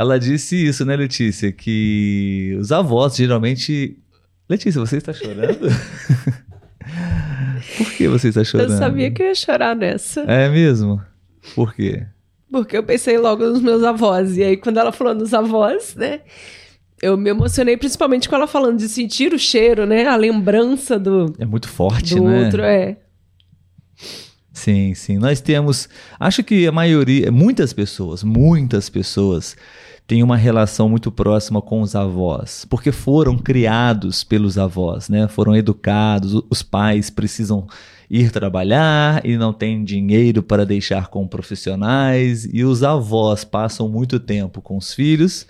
ela disse isso, né, Letícia? Que os avós geralmente. Letícia, você está chorando? Por que você está chorando? Eu sabia que eu ia chorar nessa. É mesmo? Por quê? Porque eu pensei logo nos meus avós. E aí, quando ela falou nos avós, né? Eu me emocionei principalmente com ela falando de sentir o cheiro, né? A lembrança do. É muito forte, do né? outro, é. Sim, sim. Nós temos. Acho que a maioria, muitas pessoas, muitas pessoas têm uma relação muito próxima com os avós, porque foram criados pelos avós, né? Foram educados, os pais precisam ir trabalhar e não têm dinheiro para deixar com profissionais, e os avós passam muito tempo com os filhos